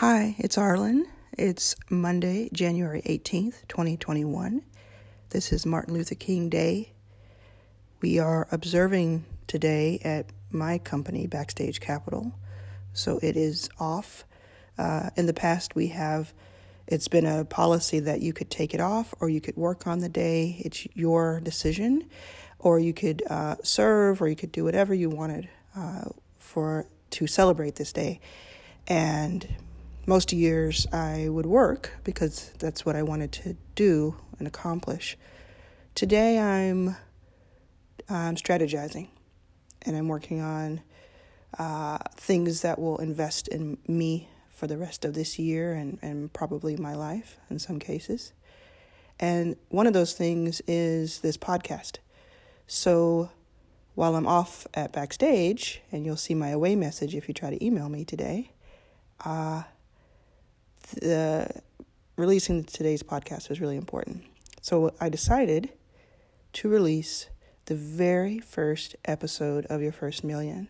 Hi, it's Arlan. It's Monday, January 18th, 2021. This is Martin Luther King Day. We are observing today at my company, Backstage Capital, so it is off. Uh, in the past, we have it's been a policy that you could take it off or you could work on the day. It's your decision, or you could uh, serve or you could do whatever you wanted uh, for to celebrate this day. And most years I would work because that's what I wanted to do and accomplish. Today I'm I'm strategizing and I'm working on uh, things that will invest in me for the rest of this year and, and probably my life in some cases. And one of those things is this podcast. So while I'm off at backstage, and you'll see my away message if you try to email me today, uh, the releasing today's podcast was really important. So I decided to release the very first episode of Your First Million.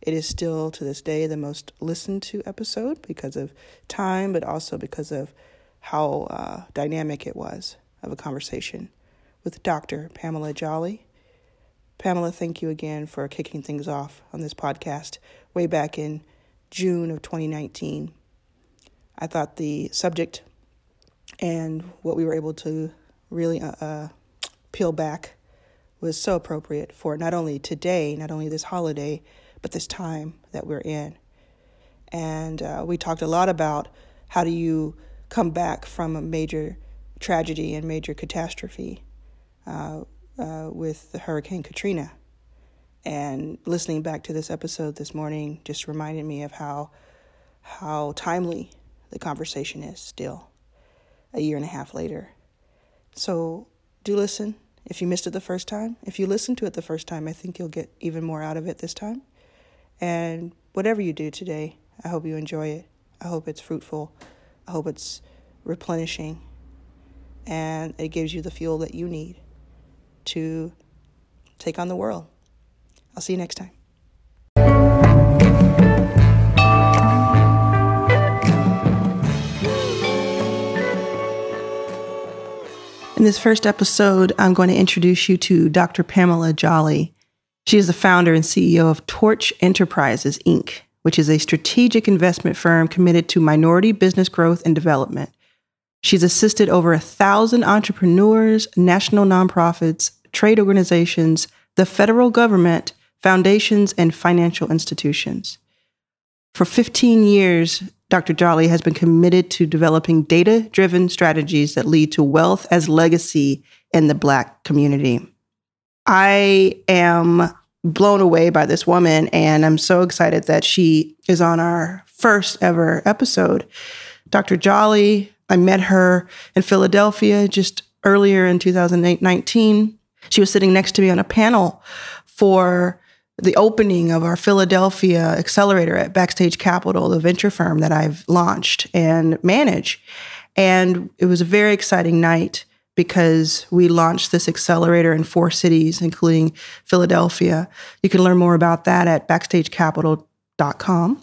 It is still to this day the most listened to episode because of time, but also because of how uh, dynamic it was of a conversation with Dr. Pamela Jolly. Pamela, thank you again for kicking things off on this podcast way back in June of 2019. I thought the subject and what we were able to really uh, uh, peel back was so appropriate for not only today, not only this holiday, but this time that we're in. And uh, we talked a lot about how do you come back from a major tragedy and major catastrophe uh, uh, with Hurricane Katrina. And listening back to this episode this morning just reminded me of how how timely the conversation is still a year and a half later. So do listen if you missed it the first time. If you listen to it the first time, I think you'll get even more out of it this time. And whatever you do today, I hope you enjoy it. I hope it's fruitful. I hope it's replenishing. And it gives you the fuel that you need to take on the world. I'll see you next time. In this first episode, I'm going to introduce you to Dr. Pamela Jolly. She is the founder and CEO of Torch Enterprises, Inc., which is a strategic investment firm committed to minority business growth and development. She's assisted over a thousand entrepreneurs, national nonprofits, trade organizations, the federal government, foundations, and financial institutions. For 15 years, Dr. Jolly has been committed to developing data driven strategies that lead to wealth as legacy in the Black community. I am blown away by this woman, and I'm so excited that she is on our first ever episode. Dr. Jolly, I met her in Philadelphia just earlier in 2019. She was sitting next to me on a panel for the opening of our Philadelphia accelerator at Backstage Capital, the venture firm that I've launched and manage. And it was a very exciting night because we launched this accelerator in four cities, including Philadelphia. You can learn more about that at backstagecapital.com.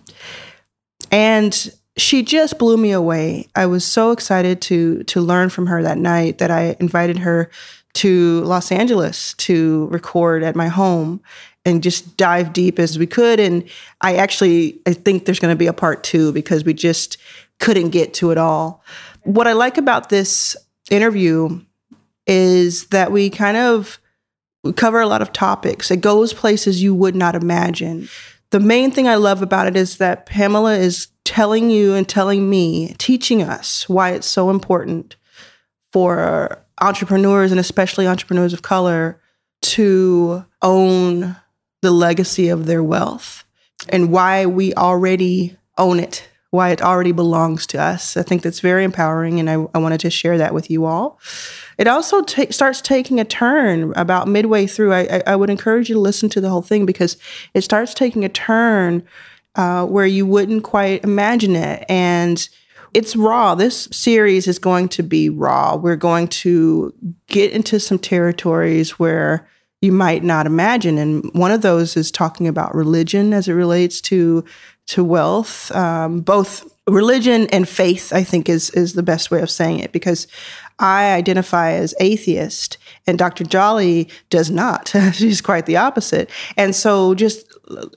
And she just blew me away. I was so excited to to learn from her that night that I invited her to Los Angeles to record at my home and just dive deep as we could. And I actually I think there's going to be a part two because we just couldn't get to it all. What I like about this interview is that we kind of we cover a lot of topics. It goes places you would not imagine. The main thing I love about it is that Pamela is telling you and telling me, teaching us why it's so important for entrepreneurs and especially entrepreneurs of color to own the legacy of their wealth and why we already own it, why it already belongs to us. I think that's very empowering, and I, I wanted to share that with you all. It also starts taking a turn about midway through. I, I, I, would encourage you to listen to the whole thing because it starts taking a turn uh, where you wouldn't quite imagine it. And it's raw. This series is going to be raw. We're going to get into some territories where you might not imagine. And one of those is talking about religion as it relates to to wealth, um, both religion and faith, I think, is is the best way of saying it because I identify as atheist, and Dr. Jolly does not. She's quite the opposite. And so, just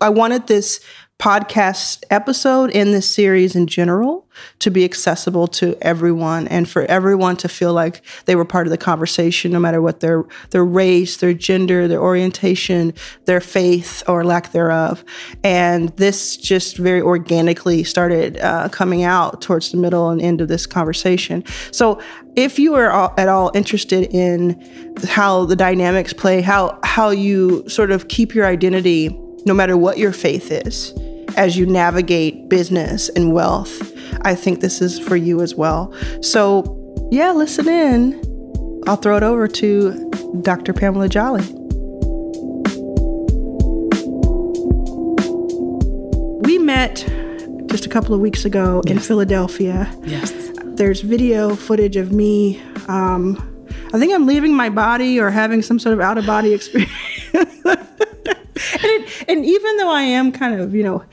I wanted this podcast episode in this series in general to be accessible to everyone and for everyone to feel like they were part of the conversation no matter what their their race their gender their orientation their faith or lack thereof. And this just very organically started uh, coming out towards the middle and end of this conversation. So if you are at all interested in how the dynamics play how how you sort of keep your identity no matter what your faith is as you navigate business and wealth. I think this is for you as well. So, yeah, listen in. I'll throw it over to Dr. Pamela Jolly. We met just a couple of weeks ago yes. in Philadelphia. Yes. There's video footage of me. Um, I think I'm leaving my body or having some sort of out of body experience. And, even though I am kind of, you know,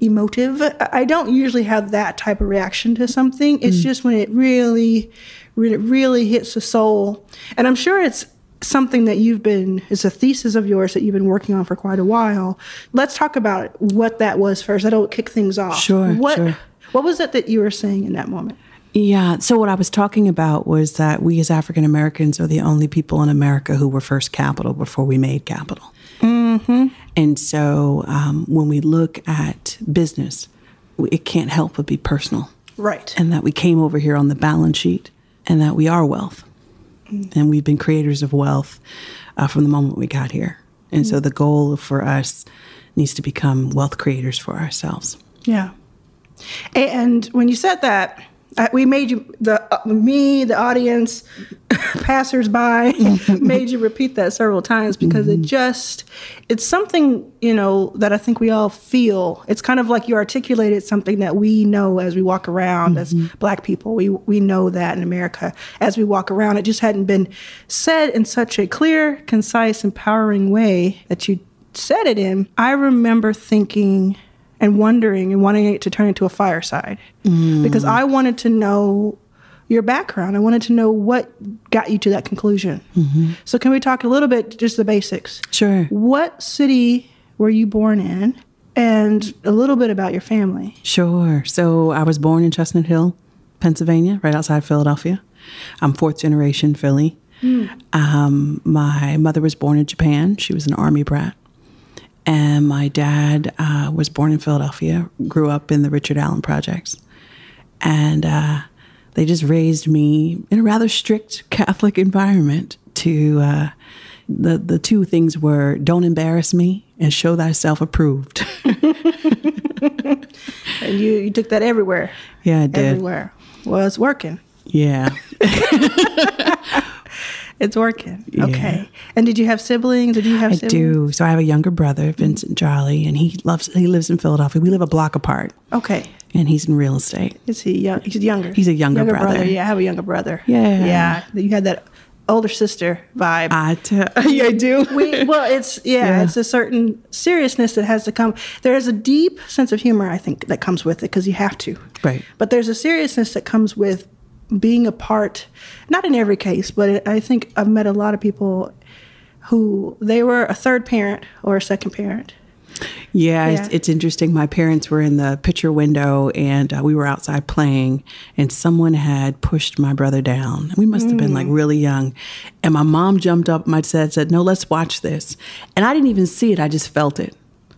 emotive, I don't usually have that type of reaction to something. It's mm. just when it really, really, really hits the soul. And I'm sure it's something that you've been, it's a thesis of yours that you've been working on for quite a while. Let's talk about what that was first. That'll kick things off. Sure. What, sure. what was it that you were saying in that moment? Yeah. So what I was talking about was that we as African Americans are the only people in America who were first capital before we made capital. Mm-hmm. And so um, when we look at business, it can't help but be personal. Right. And that we came over here on the balance sheet and that we are wealth. Mm. And we've been creators of wealth uh, from the moment we got here. And mm. so the goal for us needs to become wealth creators for ourselves. Yeah. And when you said that, we made you the uh, me the audience passersby made you repeat that several times because mm-hmm. it just it's something you know that i think we all feel it's kind of like you articulated something that we know as we walk around mm-hmm. as black people we we know that in america as we walk around it just hadn't been said in such a clear concise empowering way that you said it in i remember thinking and wondering and wanting it to turn into a fireside mm. because I wanted to know your background. I wanted to know what got you to that conclusion. Mm-hmm. So, can we talk a little bit, just the basics? Sure. What city were you born in? And a little bit about your family. Sure. So, I was born in Chestnut Hill, Pennsylvania, right outside Philadelphia. I'm fourth generation Philly. Mm. Um, my mother was born in Japan. She was an army brat. And my dad uh, was born in Philadelphia, grew up in the Richard Allen Projects. And uh, they just raised me in a rather strict Catholic environment to. Uh, the, the two things were don't embarrass me and show thyself approved. and you, you took that everywhere. Yeah, I did. Everywhere. Well, it's working. Yeah. It's working. Yeah. Okay. And did you have siblings? Did you have I siblings? do. So I have a younger brother, Vincent Jolly, and he loves he lives in Philadelphia. We live a block apart. Okay. And he's in real estate. Is he young? He's younger. He's a younger, younger brother. brother. Yeah, I have a younger brother. Yeah. Yeah. You had that older sister vibe. I yeah, I do. we, well, it's yeah, yeah, it's a certain seriousness that has to come. There is a deep sense of humor, I think, that comes with it because you have to. Right. But there's a seriousness that comes with being a part, not in every case, but I think I've met a lot of people who they were a third parent or a second parent. Yeah, yeah. It's, it's, interesting. My parents were in the picture window and uh, we were outside playing, and someone had pushed my brother down. We must have been like mm. really young. And my mom jumped up, my dad said, No, let's watch this. And I didn't even see it, I just felt it.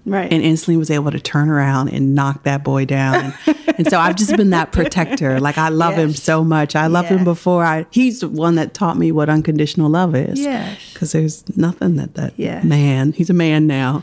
Right. And instantly was able to turn around and knock that boy down. And, and so I've just been that protector. Like I love yes. him so much. I love him before I he's the one that taught me what unconditional love is. Yes. Cuz there's nothing that that yes. man, he's a man now.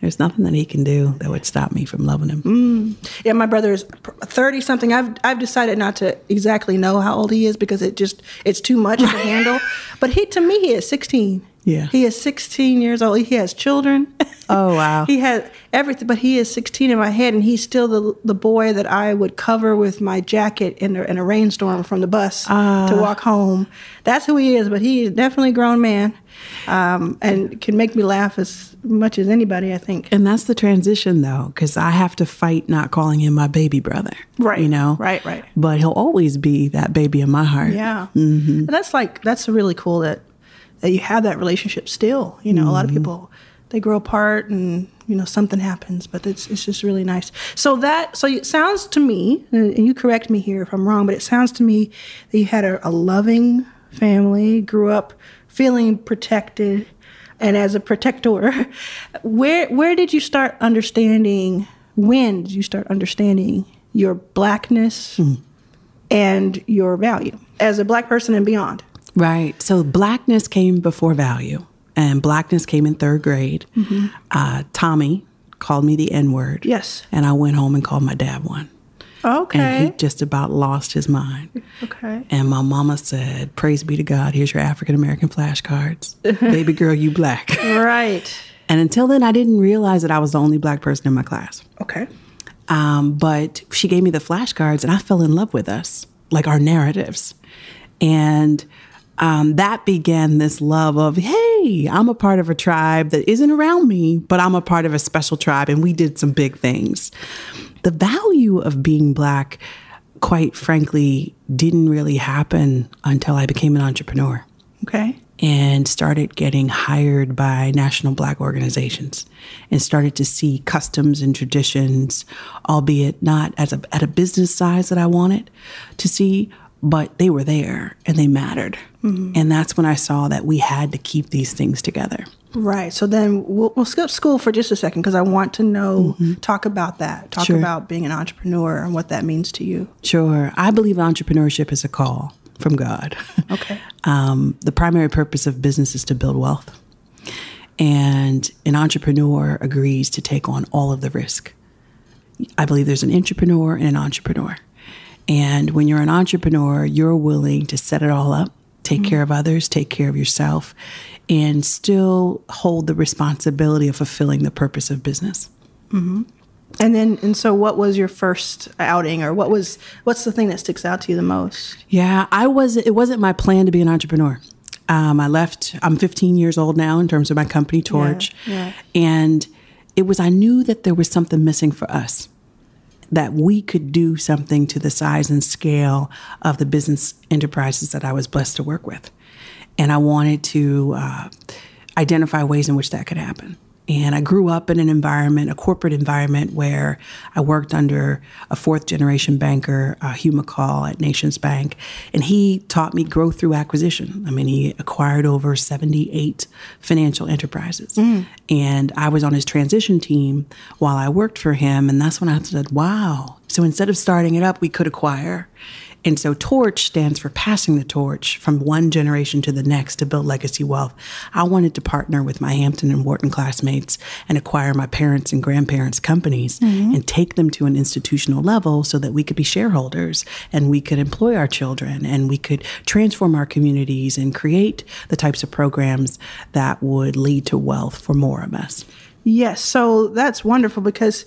There's nothing that he can do that would stop me from loving him. Mm. Yeah, my brother is 30 something. I've I've decided not to exactly know how old he is because it just it's too much to handle. But he to me he is 16. Yeah. He is 16 years old. He has children. Oh, wow. he has everything, but he is 16 in my head, and he's still the the boy that I would cover with my jacket in a, in a rainstorm from the bus to walk home. That's who he is, but he is definitely a grown man um, and can make me laugh as much as anybody, I think. And that's the transition, though, because I have to fight not calling him my baby brother. Right. You know? Right, right. But he'll always be that baby in my heart. Yeah. And that's like, that's really cool that, that you have that relationship still. You know, a lot of mm-hmm. people, they grow apart and, you know, something happens, but it's, it's just really nice. So that, so it sounds to me, and you correct me here if I'm wrong, but it sounds to me that you had a, a loving family, grew up feeling protected. And as a protector, where where did you start understanding? When did you start understanding your blackness hmm. and your value as a black person and beyond? Right. So blackness came before value, and blackness came in third grade. Uh, Tommy called me the N word. Yes. And I went home and called my dad one. Okay. And he just about lost his mind. okay. And my mama said, Praise be to God, here's your African American flashcards. Baby girl, you black. Right. And until then, I didn't realize that I was the only black person in my class. Okay. Um, but she gave me the flashcards, and I fell in love with us, like our narratives. And um, that began this love of, hey, I'm a part of a tribe that isn't around me, but I'm a part of a special tribe, and we did some big things. The value of being black, quite frankly, didn't really happen until I became an entrepreneur Okay. and started getting hired by national black organizations and started to see customs and traditions, albeit not as a, at a business size that I wanted to see, but they were there and they mattered. And that's when I saw that we had to keep these things together. Right. So then we'll, we'll skip school for just a second because I want to know, talk about that, talk Sure. about being an entrepreneur and what that means to you. Sure, I believe entrepreneurship is a call from God. Okay. um, the primary purpose of business is to build wealth. And an entrepreneur agrees to take on all of the risk. I believe there's an entrepreneur and an entrepreneur. And when you're an entrepreneur, you're willing to set it all up, take care of others, take care of yourself, and still hold the responsibility of fulfilling the purpose of business. And then, and so what was your first outing or what was, what's the thing that sticks out to you the most? Yeah, I was. It wasn't my plan to be an entrepreneur. Um, I left. I'm 15 years old now in terms of my company Torch, yeah. and it was. I knew that there was something missing for us, that we could do something to the size and scale of the business enterprises that I was blessed to work with, and I wanted to uh, identify ways in which that could happen. And I grew up in an environment, a corporate environment, where I worked under a fourth generation banker, uh, Hugh McColl at Nations Bank. And he taught me growth through acquisition. I mean, he acquired over 78 financial enterprises. And I was on his transition team while I worked for him. And that's when I said, wow. So instead of starting it up, we could acquire. And so Torch stands for passing the torch from one generation to the next to build legacy wealth. I wanted to partner with my Hampton and Wharton classmates and acquire my parents and grandparents' companies mm-hmm. and take them to an institutional level so that we could be shareholders and we could employ our children and we could transform our communities and create the types of programs that would lead to wealth for more of us. Yes. So that's wonderful because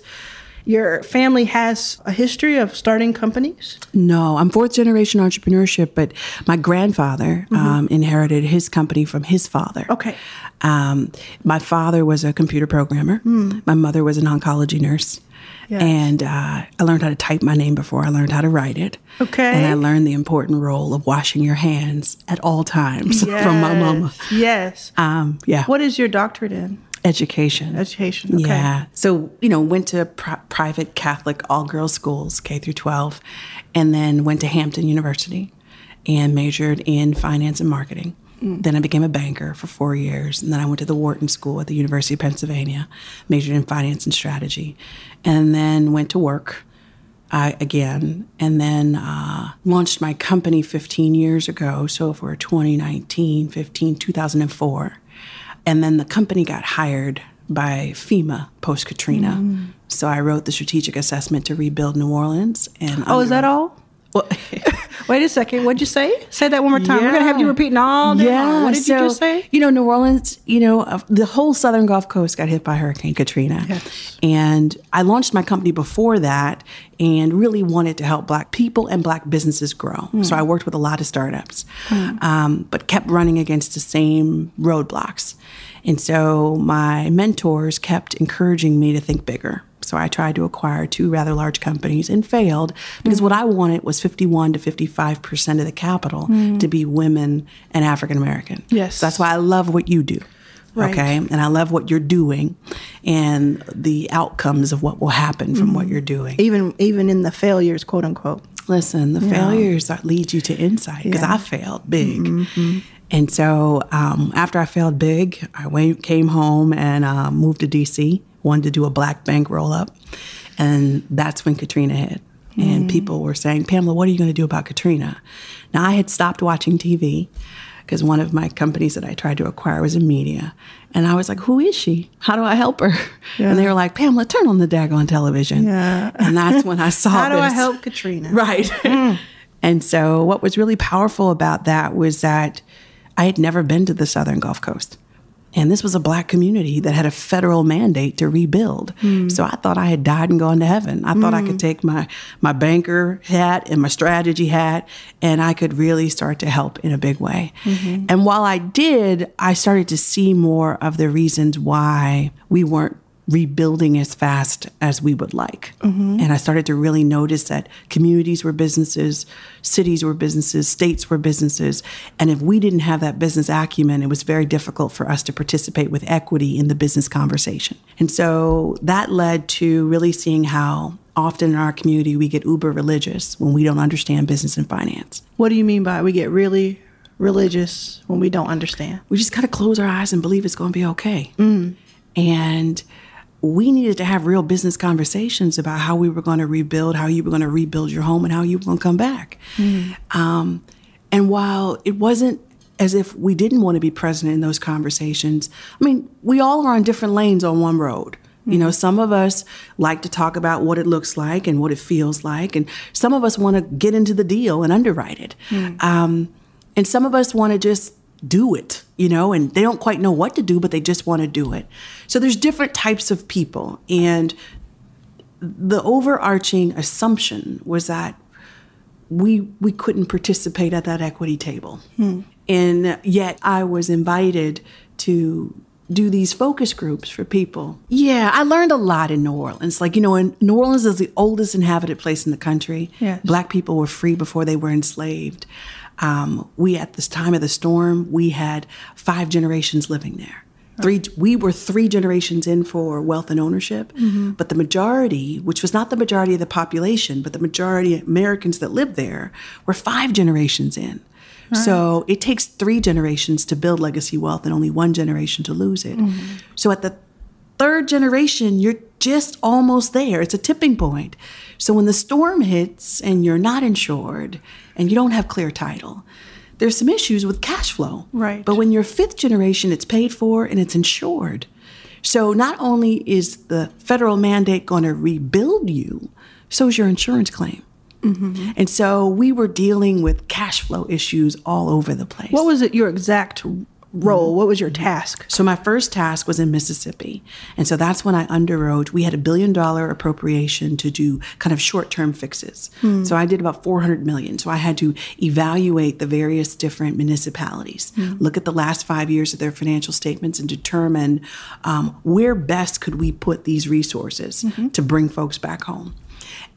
your family has a history of starting companies. No, I'm fourth generation entrepreneurship, but my grandfather um, inherited his company from his father. Okay. Um, my father was a computer programmer. My mother was an oncology nurse. Yes. And uh, I learned how to type my name before I learned how to write it. Okay. And I learned the important role of washing your hands at all times from my mama. Yes. Um, yeah. What is your doctorate in? Education. Education. Okay. Yeah. So, you know, went to pri- private Catholic all girls schools, K through 12, and then went to Hampton University and majored in finance and marketing. Then I became a banker for four years. And then I went to the Wharton School at the University of Pennsylvania, majored in finance and strategy, and then went to work uh, again, and then uh, launched my company 15 years ago. So for 2019, 15, 2004. And then the company got hired by FEMA post Katrina. Mm. So I wrote the strategic assessment to rebuild New Orleans. And Oh, is that all? Well, Wait a second. What'd you say? Say that one more time. We're gonna have you repeating all day. long. What did so, you just say? You know, New Orleans, you know, uh, the whole southern Gulf Coast got hit by Hurricane Katrina. Yes. And I launched my company before that and really wanted to help Black people and Black businesses grow. So I worked with a lot of startups, um, but kept running against the same roadblocks. And so my mentors kept encouraging me to think bigger. So I tried to acquire two rather large companies and failed because what I wanted was 51 to 55% of the capital to be women and African American. Yes. So that's why I love what you do. Right. Okay. And I love what you're doing and the outcomes of what will happen from what you're doing. Even even in the failures, quote unquote. Listen, the failures that lead you to insight because Yeah. I failed big. And so um, after I failed big, I went, came home and uh, moved to DC, wanted to do a black bank roll up. And that's when Katrina hit. And mm. people were saying, Pamela, what are you going to do about Katrina? Now, I had stopped watching TV because one of my companies that I tried to acquire was in media. And I was like, who is she? How do I help her? And they were like, Pamela, turn on the daggone television. Yeah. And that's when I saw How do I help Katrina? Right. Hmm. and so, what was really powerful about that was that I had never been to the Southern Gulf Coast. And this was a black community that had a federal mandate to rebuild. Hmm. So I thought I had died and gone to heaven. I thought I could hmm. take my, my banker hat and my strategy hat and I could really start to help in a big way. Mm-hmm. And while I did, I started to see more of the reasons why we weren't rebuilding as fast as we would like. Mm-hmm. And I started to really notice that communities were businesses, cities were businesses, states were businesses. And if we didn't have that business acumen, it was very difficult for us to participate with equity in the business conversation. And so that led to really seeing how often in our community we get uber religious when we don't understand business and finance. What do you mean by we get really religious when we don't understand? we just got to close our eyes and believe it's going to be okay. Mm. And we needed to have real business conversations about how we were going to rebuild, how you were going to rebuild your home, and how you were going to come back. Um, and while it wasn't as if we didn't want to be present in those conversations, I mean, we all are on different lanes on one road. You know, some of us like to talk about what it looks like and what it feels like, and some of us want to get into the deal and underwrite it. Um, and some of us want to just do it, you know, and they don't quite know what to do, but they just want to do it. So there's different types of people. And the overarching assumption was that we we couldn't participate at that equity table. Hmm. And yet I was invited to do these focus groups for people. Yeah, I learned a lot in New Orleans. Like, you know, in New Orleans is the oldest inhabited place in the country. Yes. Black people were free before they were enslaved. Um, we, at this time of the storm, we had five generations living there. Three, we were three generations in for wealth and ownership, but the majority, which was not the majority of the population, but the majority of Americans that lived there, were five generations in. So it takes three generations to build legacy wealth and only one generation to lose it. So at the third generation, you're just almost there. It's a tipping point. So when the storm hits and you're not insured and you don't have clear title, there's some issues with cash flow. Right. But when you're fifth generation, it's paid for and it's insured. So not only is the federal mandate going to rebuild you, so is your insurance claim. Mm-hmm. And so we were dealing with cash flow issues all over the place. What was it your exact role? Mm-hmm. What was your task? So my first task was in Mississippi. And so that's when I underwrote. We had a billion dollar appropriation to do kind of short-term fixes. Hmm. So I did about 400 million. So I had to evaluate the various different municipalities, hmm. look at the last five years of their financial statements and determine um, where best could we put these resources mm-hmm. to bring folks back home.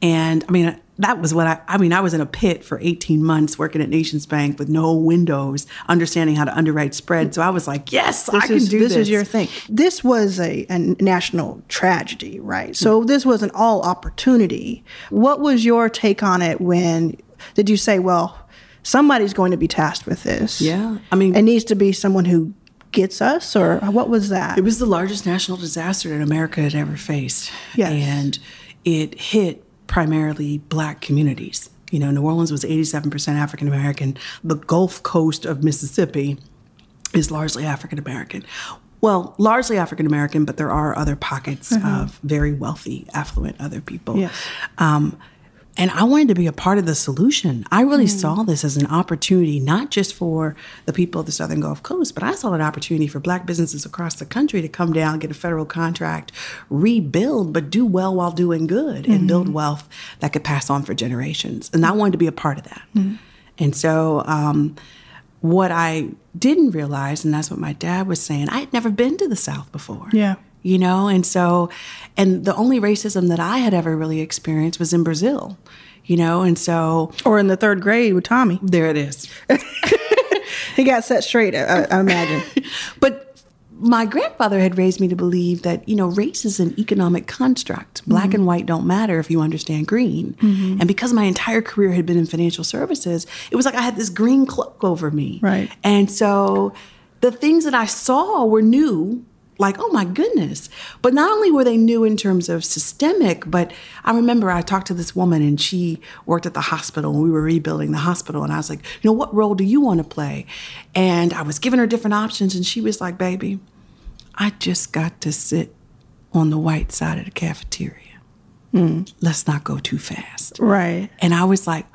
And I mean, that was what I, I mean, I was in a pit for 18 months working at Nations Bank with no windows, understanding how to underwrite spread. So I was like, yes, I can is, do this this. is your thing. This was a, a national tragedy, right? So this was an all opportunity. What was your take on it when did you say, well, somebody's going to be tasked with this? Yeah. I mean- it needs to be someone who gets us, or what was that? It was the largest national disaster that America had ever faced. Yes. And it hit primarily black communities. You know, New Orleans was 87% African American. The Gulf Coast of Mississippi is largely African American. Well, largely African American, but there are other pockets of very wealthy, affluent other people. Yes. Um, And I wanted to be a part of the solution. I really hmm. saw this as an opportunity, not just for the people of the Southern Gulf Coast, but I saw an opportunity for black businesses across the country to come down, get a federal contract, rebuild, but do well while doing good and build mm-hmm. wealth that could pass on for generations. And I wanted to be a part of that. Hmm. And so, um, what I didn't realize, and that's what my dad was saying, I had never been to the South before. Yeah. You know, and so, and the only racism that I had ever really experienced was in Brazil, you know, and so Or in the third grade with Tommy. there it is. He got set straight, I, I imagine. But my grandfather had raised me to believe that, you know, race is an economic construct. Black mm-hmm. and white don't matter if you understand green. Mm-hmm. And because my entire career had been in financial services, it was like I had this green cloak over me. Right. And so the things that I saw were new. Like, oh my goodness. But not only were they new in terms of systemic, but I remember I talked to this woman and she worked at the hospital and we were rebuilding the hospital. And I was like, you know, what role do you want to play? And I was giving her different options. And she was like, baby, I just got to sit on the white side of the cafeteria. Hmm. Let's not go too fast. right. And I was like,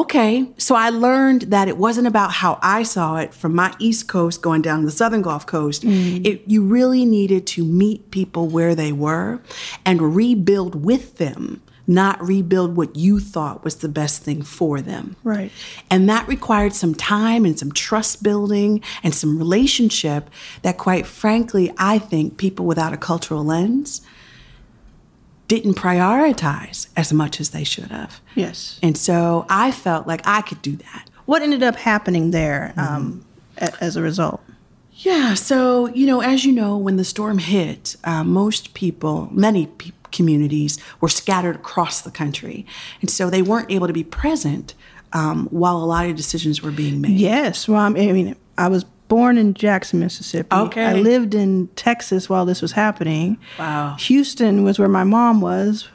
okay. So I learned that it wasn't about how I saw it from my East Coast going down the Southern Gulf Coast. Mm. It, you really needed to meet people where they were and rebuild with them, not rebuild what you thought was the best thing for them. Right. And that required some time and some trust building and some relationship that, quite frankly, I think people without a cultural lens didn't prioritize as much as they should have. Yes. And so I felt like I could do that. What ended up happening there um, a- as a result? Yeah, so, you know, as you know, when the storm hit, uh, most people, many pe- communities were scattered across the country. And so they weren't able to be present um, while a lot of decisions were being made. Yes. Well, I mean, I was born in Jackson, Mississippi. Okay. I lived in Texas while this was happening. Wow. Houston was where my mom was.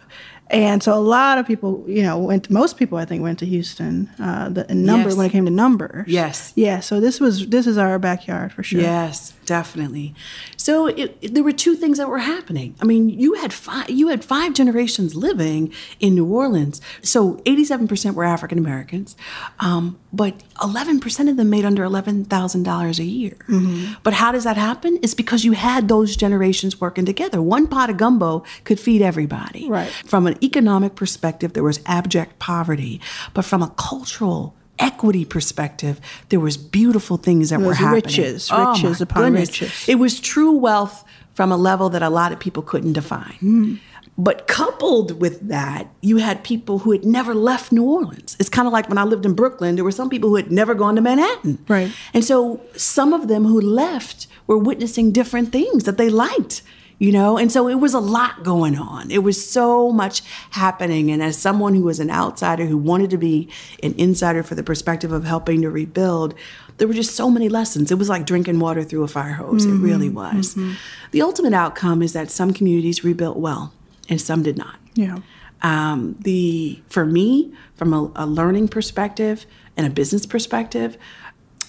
And so a lot of people, you know, went. Most people, I think, went to Houston. Uh, the number Yes. when it came to numbers. Yes. Yeah. So this was this is our backyard for sure. Yes, definitely. So it, it- there were two things that were happening. I mean, you had five you had five generations living in New Orleans. So eighty seven percent were African Americans, um, but eleven percent of them made under eleven thousand dollars a year. But how does that happen? It's because you had those generations working together. One pot of gumbo could feed everybody. Right. From an economic perspective, there was abject poverty, but from a cultural equity perspective, there was beautiful things that were happening. riches, Oh, riches my upon goodness. riches. It was true wealth from a level that a lot of people couldn't define. Hmm. But coupled with that, you had people who had never left New Orleans. It's kind of like when I lived in Brooklyn, there were some people who had never gone to Manhattan. Right. And so some of them who left were witnessing different things that they liked, you know? And so it was a lot going on. It was so much happening. And as someone who was an outsider who wanted to be an insider for the perspective of helping to rebuild, there were just so many lessons. It was like drinking water through a fire hose. It really was. The ultimate outcome is that some communities rebuilt well and some did not Yeah. um, the for me from a, a learning perspective and a business perspective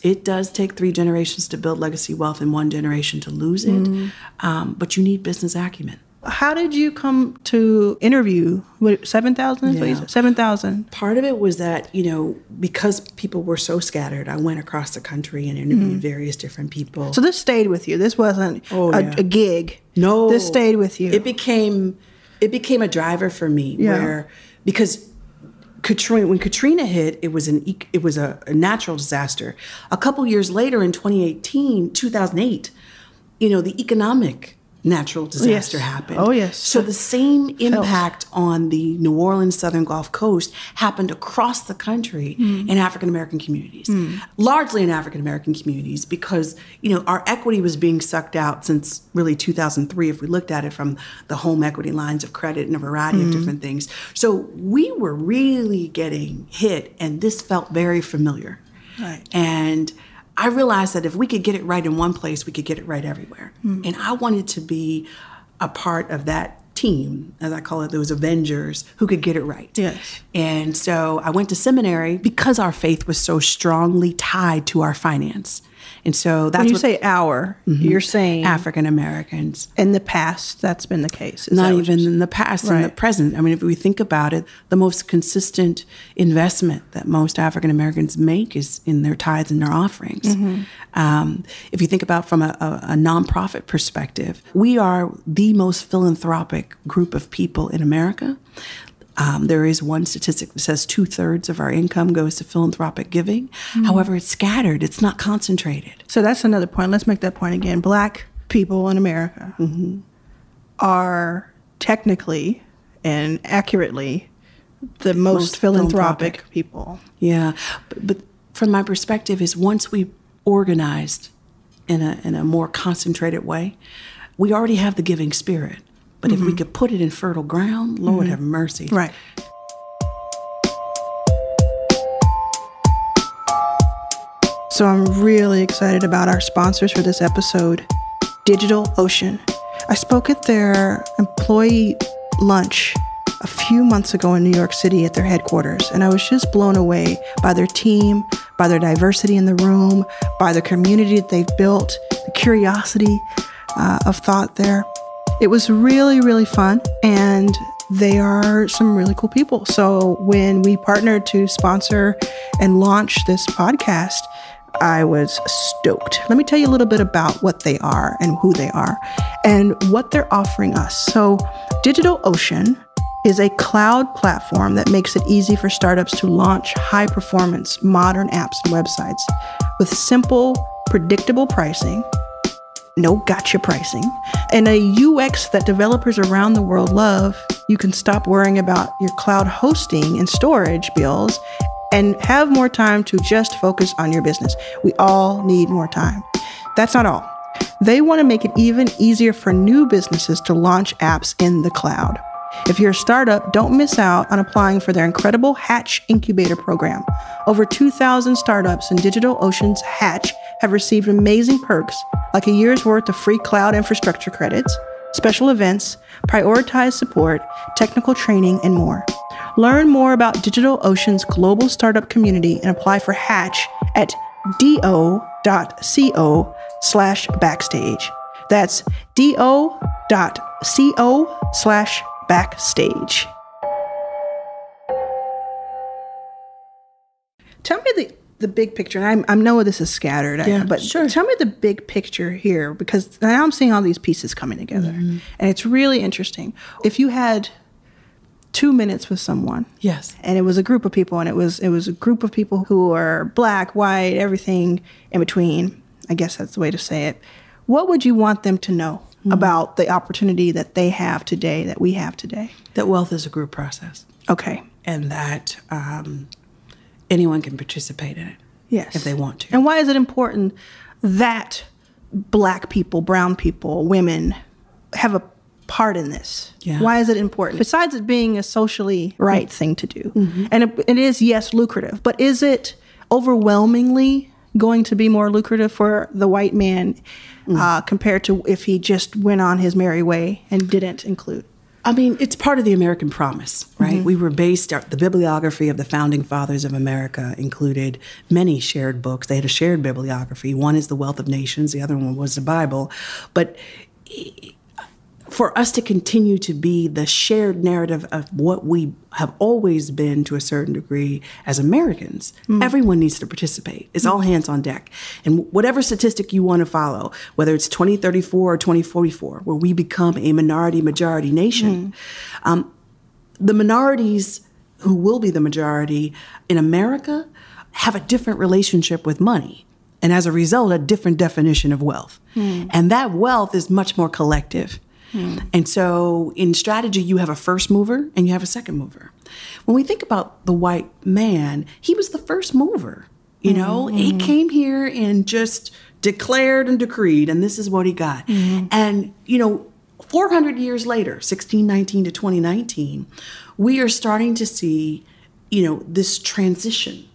it does take three generations to build legacy wealth and one generation to lose it um, but you need business acumen How did you come to interview? What seven thousand? Yeah. Seven thousand. part of it was that you know because people were so scattered i went across the country and interviewed various different people So this stayed with you. This wasn't Oh, a, yeah. a gig. No, This stayed with you. It became it became a driver for me Yeah. where because Katrina when Katrina hit, it was an it was a, a natural disaster. A couple years later, in 2018, 2008, you know, the economic natural disaster Yes. happened. Oh, yes. So the same impact on the New Orleans Southern Gulf Coast happened across the country Hmm. in African American communities, largely in African American communities, because you know our equity was being sucked out since really 2003. If we looked at it from the home equity lines of credit and a variety Hmm. of different things, so we were really getting hit, and this felt very familiar. Right. And I realized that if we could get it right in one place, we could get it right everywhere. Hmm. And I wanted to be a part of that team, as I call it, those Avengers who could get it right. Yes. And so I went to seminary because our faith was so strongly tied to our finance. And so that's when you what say our, you're saying African Americans. in the past that's been the case. Is not even in the past in the present. I mean if we think about it the most consistent investment that most african americans make is in their tithes and their offerings. Mm-hmm. um, if you think about from a, a, a nonprofit perspective we are the most philanthropic group of people in america um, there is one statistic that says two thirds of our income goes to philanthropic giving. Mm-hmm. However, it's scattered, it's not concentrated. So that's another point. Let's make that point again. Black people in America are technically and accurately the most, Most philanthropic, philanthropic. people. Yeah, but, but from my perspective, is once we organized in a in a more concentrated way, we already have the giving spirit. But if we could put it in fertile ground, Lord have mercy. Right. So I'm really excited about our sponsors for this episode, Digital Ocean. I spoke at their employee lunch a few months ago in New York City at their headquarters, and I was just blown away by their team, by their diversity in the room, by the community that they've built, the curiosity uh, of thought there. It was really, really fun, and they are some really cool people. So when we partnered to sponsor and launch this podcast, I was stoked. Let me tell you a little bit about what they are and who they are and what they're offering us. So, DigitalOcean is a cloud platform that makes it easy for startups to launch high performance modern apps and websites with simple, predictable pricing no gotcha pricing, and a UX that developers around the world love, you can stop worrying about your cloud hosting and storage bills and have more time to just focus on your business. We all need more time. That's not all. They want to make it even easier for new businesses to launch apps in the cloud. If you're a startup, don't miss out on applying for their incredible Hatch Incubator program. Over 2,000 startups in DigitalOcean's Hatch have received amazing perks like a year's worth of free cloud infrastructure credits, special events, prioritized support, technical training, and more. Learn more about DigitalOcean's global startup community and apply for Hatch at do.co slash backstage. That's do.co slash backstage. Tell me the, the big picture. And I'm, I know this is scattered, I- Yeah, but sure. tell me the big picture here because now I'm seeing all these pieces coming together. Mm-hmm. And it's really interesting. If you had two minutes with someone Yes. and it was a group of people and it was it was a group of people who are black white everything in between i guess that's the way to say it what would you want them to know Mm-hmm. about the opportunity that they have today that we have today. That wealth is a group process, okay. And that um, anyone can participate in it. yes. If they want to. and why is it important that black people brown people women have a part in this? Yeah. why is it important? Besides it being a socially right mm-hmm. thing to do. Mm-hmm. And it, it is yes lucrative but is it overwhelmingly going to be more lucrative for the white man uh, compared to if he just went on his merry way and didn't include I mean, it's part of the American promise, right? We were based, the bibliography of the founding fathers of America included many shared books. They had a shared bibliography. One is The Wealth of Nations, the other one was the Bible. But for us to continue to be the shared narrative of what we have always been to a certain degree as Americans, mm. everyone needs to participate. It's all hands on deck. And whatever statistic you want to follow, whether it's 2034 or 2044, where we become a minority majority nation, mm. um, the minorities who will be the majority in America have a different relationship with money. And as a result, a different definition of wealth. Mm. And that wealth is much more collective. Hmm. And so in strategy, you have a first mover and you have a second mover. When we think about the white man, he was the first mover. You know, he mm-hmm. came here and just declared and decreed, and this is what he got. Mm-hmm. And, you know, 400 years later, 1619 to 2019, we are starting to see, you know, this transition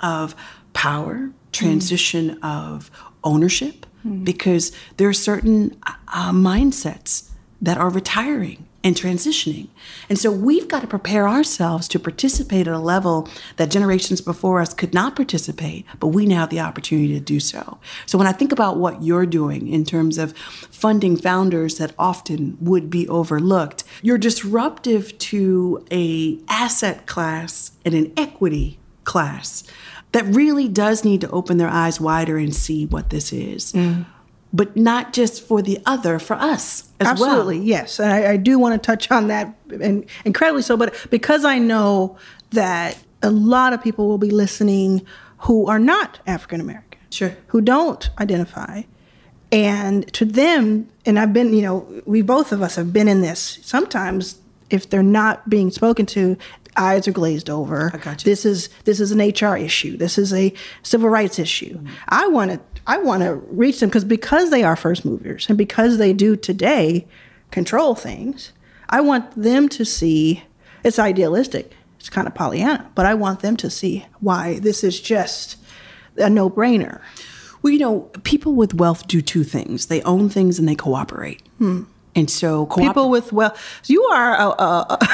of power, mm-hmm. transition of ownership, because there are certain uh, mindsets that are retiring and transitioning. And so we've got to prepare ourselves to participate at a level that generations before us could not participate, but we now have the opportunity to do so. So when I think about what you're doing in terms of funding founders that often would be overlooked, you're disruptive to a asset class and an equity class that really does need to open their eyes wider and see what this is. Mm but not just for the other, for us as Absolutely, well. yes. And I, I, do want to touch on that and incredibly so, but because I know that a lot of people will be listening who are not African American, sure, who don't identify, and to them, and I've been, you know, we both of us have been in this. Sometimes, if they're not being spoken to, eyes are glazed over. I got you. This is this is an HR issue. This is a civil rights issue. Mm-hmm. I want to I want to reach them because because they are first movers and because they do today control things, I want them to see it's idealistic. It's kind of Pollyanna, but I want them to see why this is just a no-brainer. Well, you know, people with wealth do two things: they own things and they cooperate. Hmm. And so, cooper- people with wealth, you are a, a, a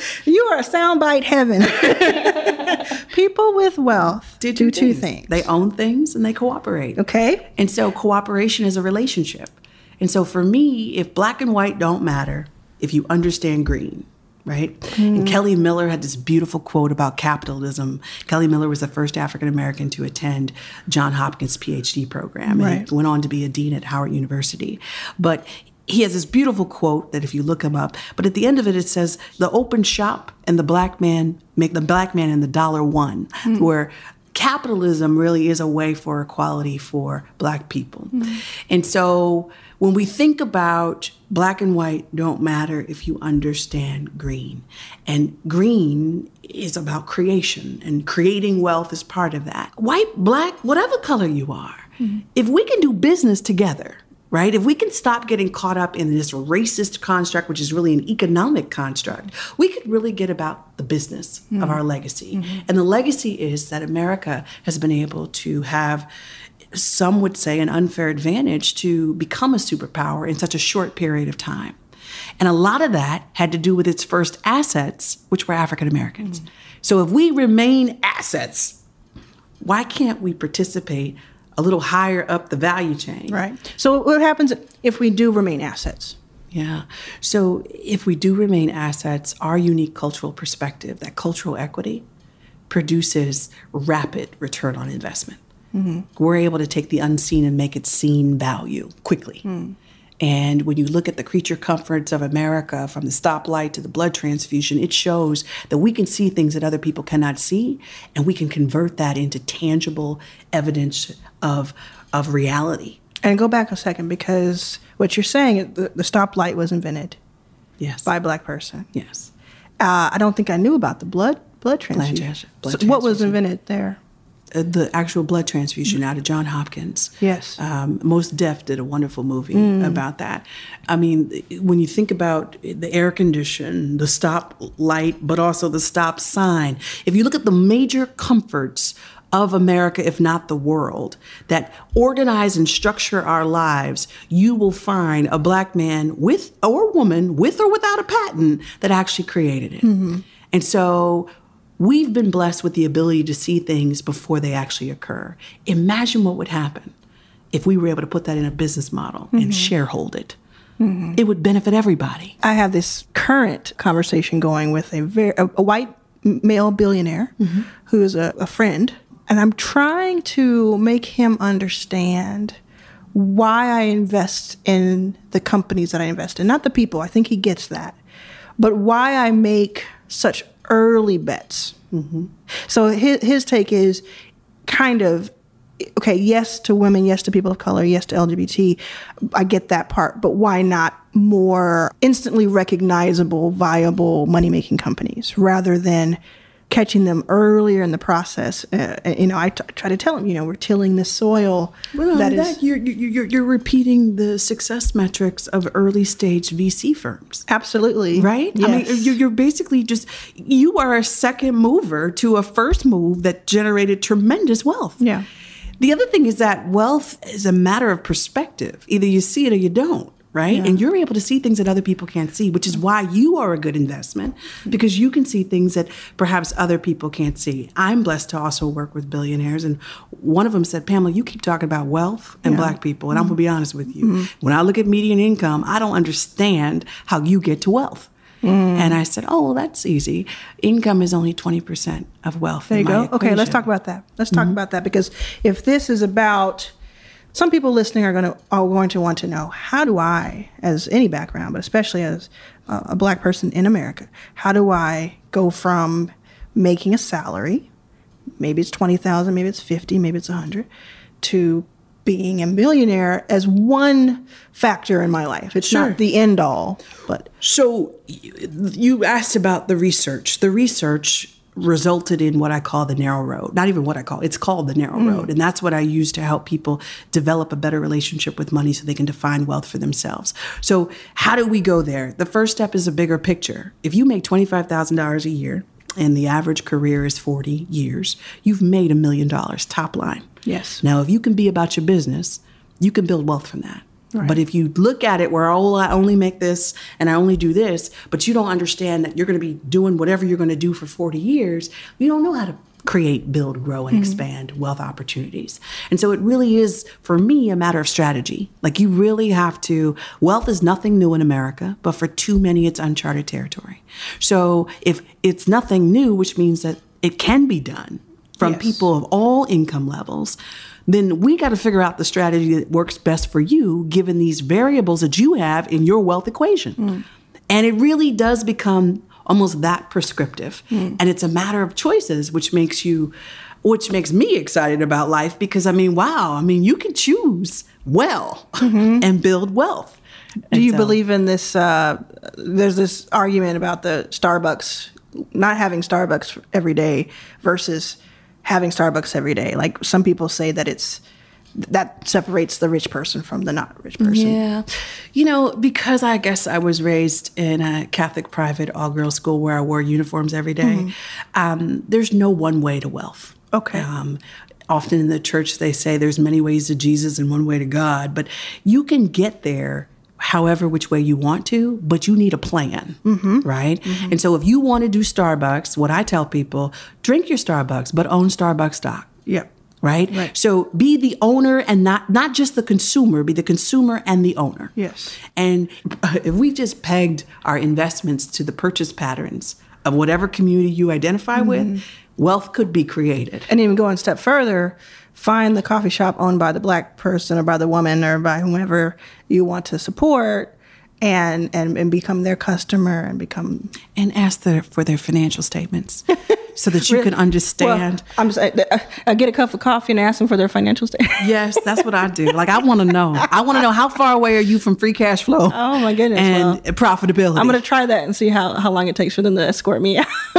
you are a soundbite heaven. People with wealth do, do two things. things. They own things and they cooperate. Okay. And so cooperation is a relationship. And so for me, if black and white don't matter, if you understand green, right? Mm. And Kelly Miller had this beautiful quote about capitalism. Kelly Miller was the first African American to attend John Hopkins PhD program and right. went on to be a dean at Howard University. But he has this beautiful quote that if you look him up, but at the end of it, it says, the open shop and the black man make the black man and the dollar one, mm. where capitalism really is a way for equality for black people. Mm. And so when we think about black and white don't matter if you understand green. And green is about creation and creating wealth is part of that. White, black, whatever color you are, mm. if we can do business together, right? If we can stop getting caught up in this racist construct, which is really an economic construct, we could really get about the business mm-hmm. of our legacy. Mm-hmm. And the legacy is that America has been able to have some would say an unfair advantage to become a superpower in such a short period of time. And a lot of that had to do with its first assets, which were African Americans. Mm-hmm. So if we remain assets, why can't we participate a little higher up the value chain. Right. So what happens if we do remain assets? Yeah. So if we do remain assets, our unique cultural perspective, that cultural equity, produces rapid return on investment. Mm-hmm. We're able to take the unseen and make it seen value quickly. Mm. And when you look at the creature comforts of America, from the stoplight to the blood transfusion, it shows that we can see things that other people cannot see, and we can convert that into tangible evidence of, of reality. And go back a second because what you're saying, the, the stoplight was invented. Yes. By a black person. Yes. Uh, I don't think I knew about the blood blood transfusion. Blood so what was invented there? The actual blood transfusion out of John Hopkins. Yes. Um, Mos Def did a wonderful movie mm. about that. I mean, when you think about the air condition, the stop light, but also the stop sign, if you look at the major comforts of America, if not the world, that organize and structure our lives, you will find a black man with or woman, with or without a patent, that actually created it. Mm-hmm. And so we've been blessed with the ability to see things before they actually occur. Imagine what would happen if we were able to put that in a business model mm-hmm. and sharehold it. Mm-hmm. It would benefit everybody. I have this current conversation going with a very a, a white male billionaire mm-hmm. who is a, a friend and I'm trying to make him understand why I invest in the companies that I invest in. Not the people, I think he gets that, but why I make such early bets. Mm-hmm. So his, his take is kind of okay, yes to women, yes to people of color, yes to LGBT. I get that part, but why not more instantly recognizable, viable money making companies rather than catching them earlier in the process. Uh, you know, I t- try to tell them, you know, we're tilling the soil. Well, that, that is, you're, you're, you're repeating the success metrics of early stage VC firms. Absolutely. Right? Yes. I mean, you're, you're basically just, you are a second mover to a first move that generated tremendous wealth. Yeah. The other thing is that wealth is a matter of perspective. Either you see it or you don't right? Yeah. And you're able to see things that other people can't see, which is why you are a good investment because you can see things that perhaps other people can't see. I'm blessed to also work with billionaires, and one of them said, Pamela, you keep talking about wealth and black people, and I'm gonna be mm-hmm. honest with you. Mm-hmm. When I look at median income, I don't understand how you get to wealth. Mm. And I said, "Oh, well, that's easy. Income is only twenty percent of wealth." There you go. Okay, let's talk about that. Let's talk mm-hmm. about that because if this is about some people listening are going to are going to want to know how do I, as any background, but especially as a, a black person in America, how do I go from making a salary, maybe it's twenty thousand, maybe it's fifty, maybe it's a hundred, to being a millionaire as one factor in my life. It's Sure. not the end all, but So you you asked about the research. The research resulted in what I call the narrow road. Not even what I call it's called the narrow mm. road, and that's what I use to help people develop a better relationship with money so they can define wealth for themselves. So how do we go there? The first step is a bigger picture. If you make twenty five thousand dollars a year and the average career is forty years, you've made a million dollars top line. Yes. Now, if you can be about your business, you can build wealth from that. But if you look at it where, oh, I only make this and I only do this, but you don't understand that you're going to be doing whatever you're going to do for 40 years, you don't know how to create, build, grow, and hmm. expand wealth opportunities. And so it really is, for me, a matter of strategy. Like you really have to, wealth is nothing new in America, but for too many, it's uncharted territory. So if it's nothing new, which means that it can be done from Yes. people of all income levels, then we got to figure out the strategy that works best for you given these variables that you have in your wealth equation. Mm. And it really does become almost that prescriptive. Mm. And it's a matter of choices, which makes you which makes me excited about life because I mean, wow, I mean, you can choose well mm-hmm. and build wealth. Do you believe in this? Uh, there's this argument about the Starbucks not having Starbucks every day versus having Starbucks every day. Like some people say that it's that separates the rich person from the not rich person. Yeah. You know, because I guess I was raised in a Catholic private all girls school where I wore uniforms every day, um, there's no one way to wealth. Okay. Um, often in the church, they say there's many ways to Jesus and one way to God, but you can get there however which way you want to, but you need a plan, right? And so if you want to do Starbucks, what I tell people, drink your Starbucks, but own Starbucks stock Yep. right? Right. So be the owner and not not just the consumer, be the consumer and the owner. Yes. And if we just pegged our investments to the purchase patterns of whatever community you identify with, mm-hmm. wealth could be created. And even going a step further, find the coffee shop owned by the black person or by the woman or by whomever you want to support and and, and become their customer and become And ask their, for their financial statements so that you can Well, understand. I'm just, I, I get a cup of coffee and ask them for their financial statements Yes, that's what I do. Like I want to know. I want to know how far away are you from free cash flow? Oh, my goodness. And profitability. I'm going to try that and see how, how long it takes for them to escort me out.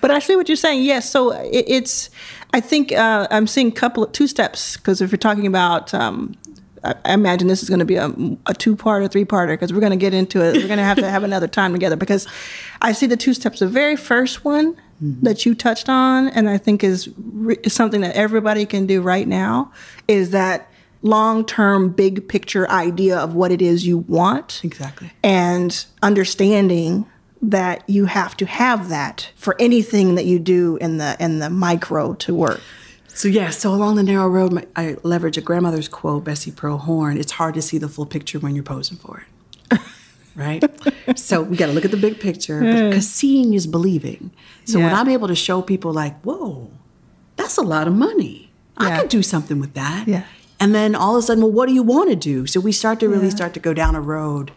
but I see what you're saying. Yes. So it, it's, I think uh, I'm seeing couple two steps because if you're talking about, um, I, I imagine this is going to be a, a two part or three parter because we're going to get into it. We're going to have to have another time together because I see the two steps. The very first one that you touched on, and I think is, re- is something that everybody can do right now, is that long term, big picture idea of what it is you want Exactly. and understanding that you have to have that for anything that you do in the in the micro to work. So yeah, so along the narrow road, my, I leverage a grandmother's quote, Bessie Pearl Horn. It's hard to see the full picture when you're posing for it, right? so we got to look at the big picture hmm. because seeing is believing. So when I'm able to show people, like, whoa, that's a lot of money. I Yeah. could do something with that. Yeah. And then all of a sudden, well, what do you want to do? So we start to really start to go down a road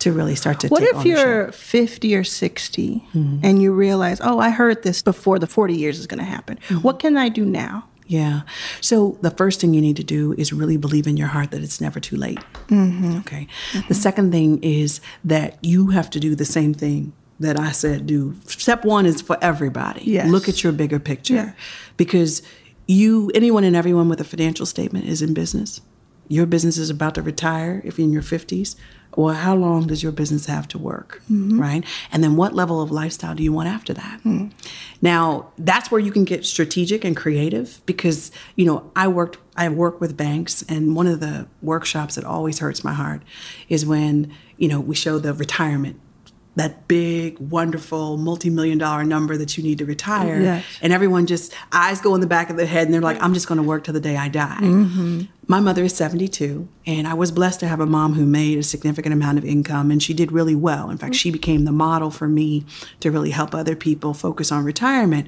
to really start to. What if ownership. you're 50 or 60 mm-hmm. and you realize, "Oh, I heard this before the 40 years is going to happen. Mm-hmm. What can I do now?" Yeah. So the first thing you need to do is really believe in your heart that it's never too late. Mm-hmm. Okay. The mm-hmm. second thing is that you have to do the same thing that I said do. Step one is for everybody. Yes. Look at your bigger picture Yeah. because you, anyone and everyone with a financial statement is in business. Your business is about to retire if you're in your 50s, well, how long does your business have to work, mm-hmm. right? And then what level of lifestyle do you want after that? Hmm. Now, that's where you can get strategic and creative because, you know, I worked I work with banks and one of the workshops that always hurts my heart is when, you know, we show the retirement that big, wonderful, multi-million dollar number that you need to retire. Yes. And everyone just eyes go in the back of their head and they're like, I'm just gonna work till the day I die. Mm-hmm. My mother is 72, and I was blessed to have a mom who made a significant amount of income, and she did really well. In fact, she became the model for me to really help other people focus on retirement.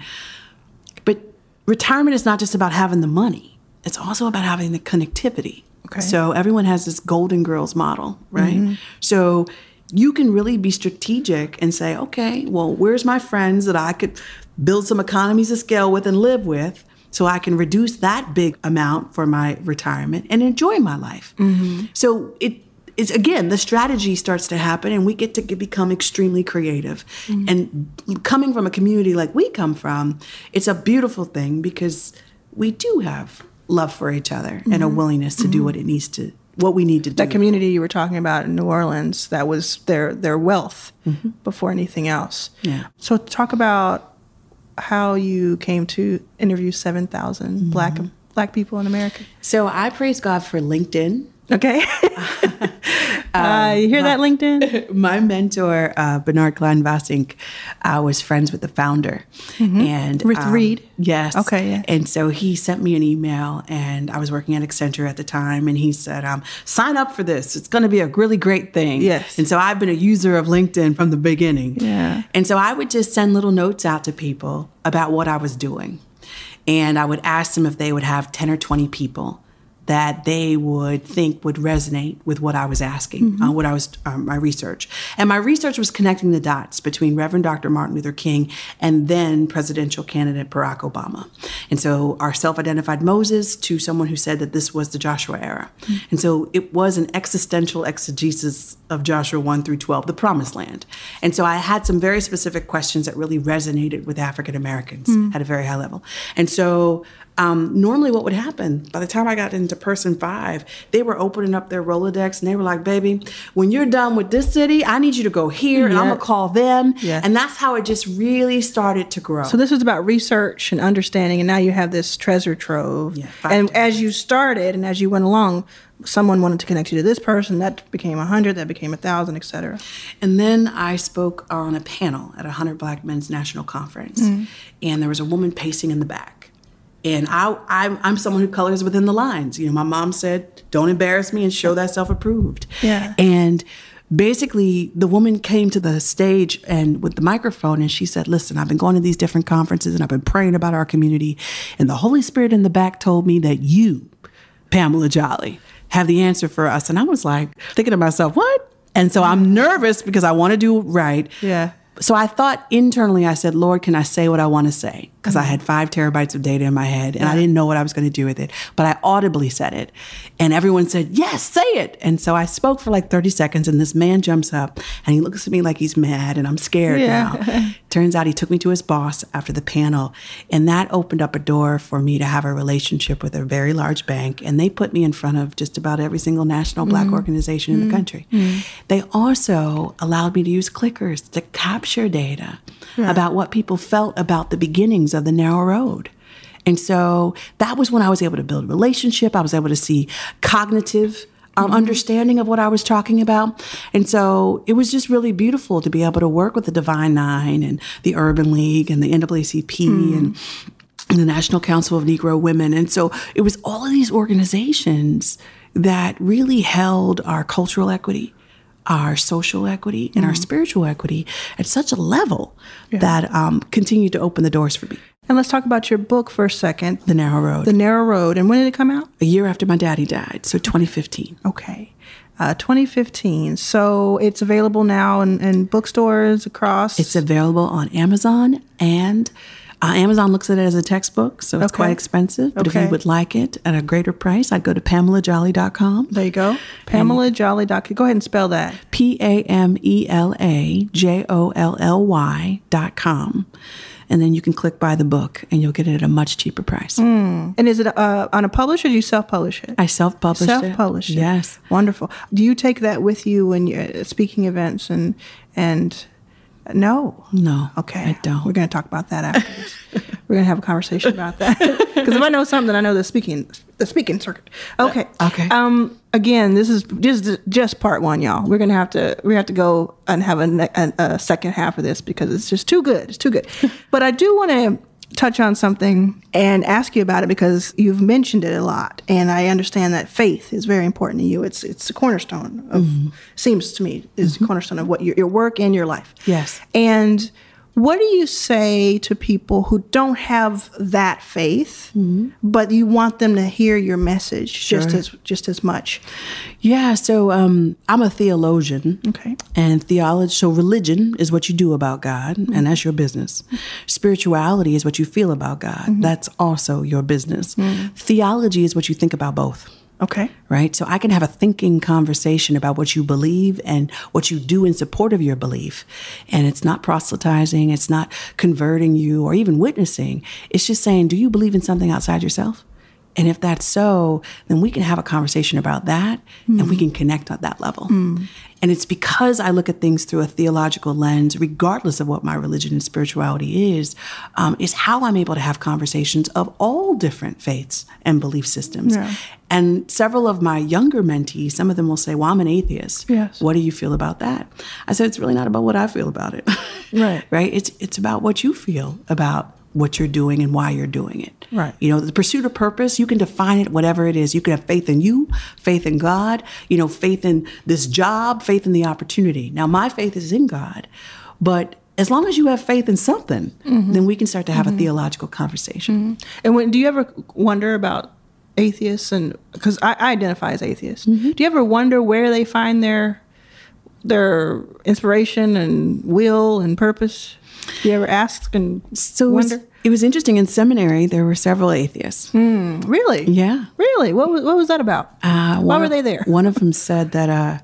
But retirement is not just about having the money, it's also about having the connectivity. Okay. So everyone has this Golden Girls model, right? Mm-hmm. So you can really be strategic and say, okay, well, where's my friends that I could build some economies of scale with and live with? So I can reduce that big amount for my retirement and enjoy my life. Mm-hmm. So it's again the strategy starts to happen and we get to become extremely creative mm-hmm. and coming from a community like we come from it's a beautiful thing because we do have love for each other and a mm-hmm. willingness to do what it needs to what we need to do That community you were talking about in New Orleans, that was their their wealth mm-hmm. before anything else. Yeah. So talk about how you came to interview 7,000 mm-hmm. black black people in America. so i praise god for linkedin Okay. uh, you hear that, LinkedIn? my mentor uh, bernard klein Vasink, uh, was friends with the founder and With um, Reid? yes Okay, yeah. and so he sent me an email and i was working at accenture at the time and he said um, sign up for this it's going to be a really great thing Yes. and so i've been a user of linkedin from the beginning Yeah. and so i would just send little notes out to people about what i was doing and i would ask them if they would have 10 or 20 people that they would think would resonate with what I was asking, uh, what I was um, my research, and my research was connecting the dots between Reverend Dr. Martin Luther King and then presidential candidate Barack Obama, and so our self-identified Moses to someone who said that this was the Joshua era, and so it was an existential exegesis of Joshua one through twelve, the Promised Land, and so I had some very specific questions that really resonated with African Americans at a very high level, and so um, normally what would happen by the time I got into person five, they were opening up their Rolodex and they were like, baby, when you're done with this city, I need you to go here and I'm gonna call them. Yeah. And that's how it just really started to grow. So this was about research and understanding, and now you have this treasure trove. Yeah, and as you started and as you went along, someone wanted to connect you to this person. That became a hundred. That became a thousand, et cetera. And then I spoke on a panel at a 100 Black Men's National Conference. And there was a woman pacing in the back. And I, I'm, I'm someone who colors within the lines. You know, my mom said, don't embarrass me and show thyself approved. Yeah. And basically, the woman came to the stage and with the microphone and she said, listen, I've been going to these different conferences and I've been praying about our community. And the Holy Spirit in the back told me that you, Pamela Jolly, have the answer for us. And I was like, thinking to myself, what? And so I'm nervous because I want to do right. Yeah. So I thought internally, I said, Lord, can I say what I want to say? Because I mm-hmm. had five terabytes of data in my head and I didn't know what I was going to do with it. But I audibly said it. And everyone said, Yes, say it. And so I spoke for like 30 seconds and this man jumps up and he looks at me like he's mad and I'm scared Yeah. now. Turns out he took me to his boss after the panel. And that opened up a door for me to have a relationship with a very large bank. And they put me in front of just about every single national black mm-hmm. organization in the mm-hmm. country. They also allowed me to use clickers to capture data about what people felt about the beginnings of the narrow road. And so that was when I was able to build a relationship. I was able to see cognitive um, understanding of what I was talking about. And so it was just really beautiful to be able to work with the Divine Nine and the Urban League and the NAACP and and the National Council of Negro Women. And so it was all of these organizations that really held our cultural equity, our social equity, and our spiritual equity at such a level that um, continued to open the doors for me. And let's talk about your book for a second, The Narrow Road. The Narrow Road. And when did it come out? a year after my daddy died, so 2015. Okay. Uh, 2015. So it's available now in, in bookstores across. It's available on Amazon and uh, Amazon looks at it as a textbook, so it's Okay. quite expensive. But if you would like it at a greater price, I'd go to pamelajolly.com. there you go. Pamela Jolly. Go ahead and spell that. P A M E L A J O L L Y dot com. and then you can click buy the book and you'll get it at a much cheaper price. And is it uh, on a publisher? Or do you self-publish it? I self publish it. self-published. it. Yes. wonderful. Do you take that with you when you're at speaking events and and no? No. Okay, I don't. We're going to talk about that after. We're going to have a conversation about that because if I know something, I know the speaking the speaking circuit. Okay. Okay. Um. Again, this is just just part one, y'all. We're gonna have to we have to go and have a, a, a second half of this because it's just too good. It's too good. but I do want to touch on something and ask you about it because you've mentioned it a lot, and I understand that faith is very important to you. It's it's the cornerstone of mm-hmm. seems to me is the mm-hmm. cornerstone of what your your work and your life. Yes. And what do you say to people who don't have that faith, mm-hmm. but you want them to hear your message just as just as much? Yeah, so um, I'm a theologian. Okay. And theology, so religion is what you do about God, mm-hmm. and that's your business. Spirituality is what you feel about God, mm-hmm. that's also your business. Mm. Theology is what you think about both. Okay. right? So I can have a thinking conversation about what you believe and what you do in support of your belief. And it's not proselytizing, it's not converting you or even witnessing. It's just saying, do you believe in something outside yourself? And if that's so, then we can have a conversation about that and we can connect on that level. And it's because I look at things through a theological lens, regardless of what my religion and spirituality is, um, is how I'm able to have conversations of all different faiths and belief systems. Yeah. And several of my younger mentees, some of them will say, Well, I'm an atheist. Yes. What do you feel about that? I said, It's really not about what I feel about it. Right. right? It's it's about what you feel about what you're doing and why you're doing it. Right. You know, the pursuit of purpose, you can define it whatever it is. You can have faith in you, faith in God, you know, faith in this job, faith in the opportunity. Now, my faith is in God, but as long as you have faith in something, mm-hmm. then we can start to have a mm-hmm. theological conversation. Mm-hmm. And when do you ever wonder about atheists and because I, I identify as atheist, do you ever wonder where they find their their inspiration and will and purpose? You ever ask and So it was, it was interesting in seminary, there were several atheists. Really? Yeah. Really? What was what was that about? Uh, Why were of- they there? One of them said that uh,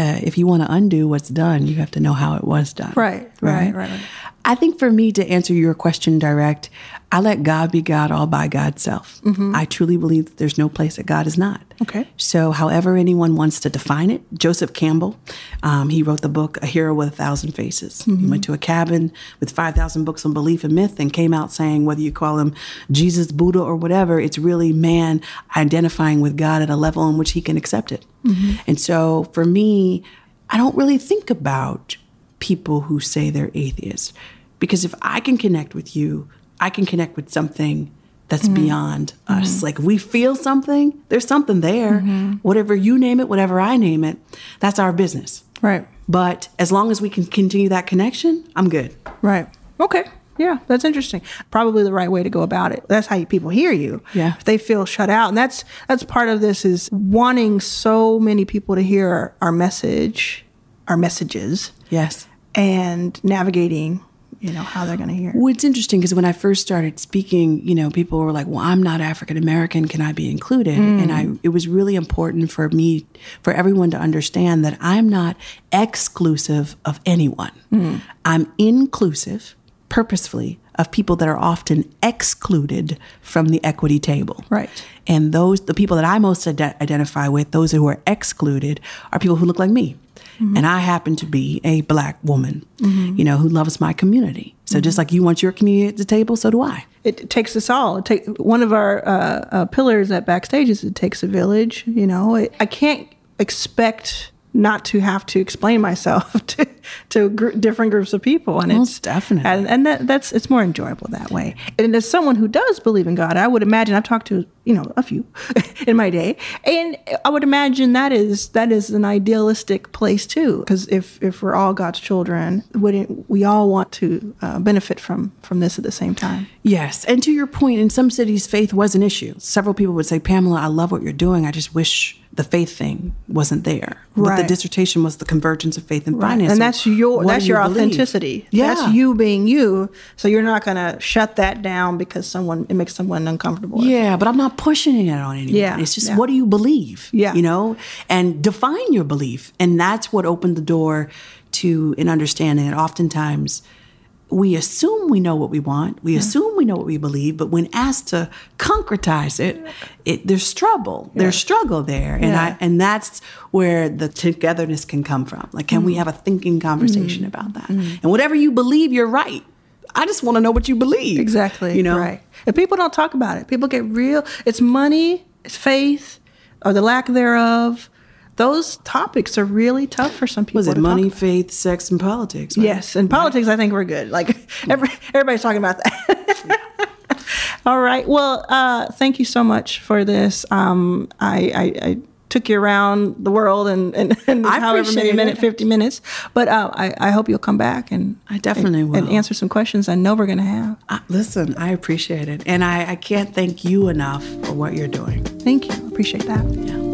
uh, if you want to undo what's done, you have to know how it was done. Right, right, right, right. I think for me to answer your question direct, I let God be God all by God's self. I truly believe that there's no place that God is not. Mm-hmm. Okay. So, however anyone wants to define it, Joseph Campbell, um, he wrote the book A Hero with a Thousand Faces. He Mm-hmm. went to a cabin with 5,000 books on belief and myth and came out saying, whether you call him Jesus, Buddha, or whatever, it's really man identifying with God at a level in which he can accept it. Mm-hmm. And so, for me, I don't really think about people who say they're atheists because if I can connect with you, I can connect with something that's mm-hmm. beyond us. Mm-hmm. Like we feel something, there's something there. Mm-hmm. Whatever you name it, whatever I name it, that's our business. Right. But as long as we can continue that connection, I'm good. Right. Okay. Yeah, that's interesting. Probably the right way to go about it. That's how you, people hear you. Yeah. If they feel shut out, and that's that's part of this is wanting so many people to hear our message, our messages, Yes. And navigating, you know, how they're going to hear. Well, it's interesting because when I first started speaking, you know, people were like, "Well, I'm not African American. Can I be included?" And mm. I, it was really important for me, for everyone to understand that I'm not exclusive of anyone. Mm. I'm inclusive, purposefully, of people that are often excluded from the equity table. Right. And those, the people that I most ide- identify with, those who are excluded, are people who look like me. And I happen to be a black woman, you know, who loves my community. So just like you want your community at the table, so do I. It, it takes us all. It take one of our uh, uh, pillars at backstage is it takes a village. You know, it, I can't expect not to have to explain myself to to gr- different groups of people, and Most it's definitely. and, and that, that's it's more enjoyable that way. And as someone who does believe in God, I would imagine I've talked to you know a few in my day, and I would imagine that is that is an idealistic place too. Because if if we're all God's children, wouldn't we all want to uh, benefit from from this at the same time? Yes. And to your point, in some cities, faith was an issue. Several people would say, Pamela, I love what you're doing. I just wish the faith thing wasn't there. But the dissertation was the convergence of faith and finance. and that's your what that's your you believe? authenticity. Yeah. That's you being you. So you're not gonna shut that down because someone it makes someone uncomfortable. Yeah, but I'm not pushing it on anyone. Yeah, It's just yeah. what do you believe? Yeah. You know, and define your belief. And that's what opened the door to an understanding that oftentimes we assume we know what we want, we assume we know what we believe, but when asked to concretize it, it there's trouble. There's struggle there. And Yeah. I and that's where the togetherness can come from. Like can Mm. we have a thinking conversation about that? And whatever you believe, you're right. I just want to know what you believe. Exactly. You know? right. If people don't talk about it, people get real. It's money, it's faith, or the lack thereof. Those topics are really tough for some people. Was it money, faith, sex, and politics? right? Yes, and politics, I think we're good. Like every, everybody's talking about that. All right. Well, uh, thank you so much for this. Um, I, I, I took you around the world and, and, and I however many appreciate minute, it. 50 minutes. But uh, I, I hope you'll come back and I definitely and, will. and answer some questions I know we're going to have. Uh, listen, I appreciate it. And I, I can't thank you enough for what you're doing. Thank you. Appreciate that. Yeah.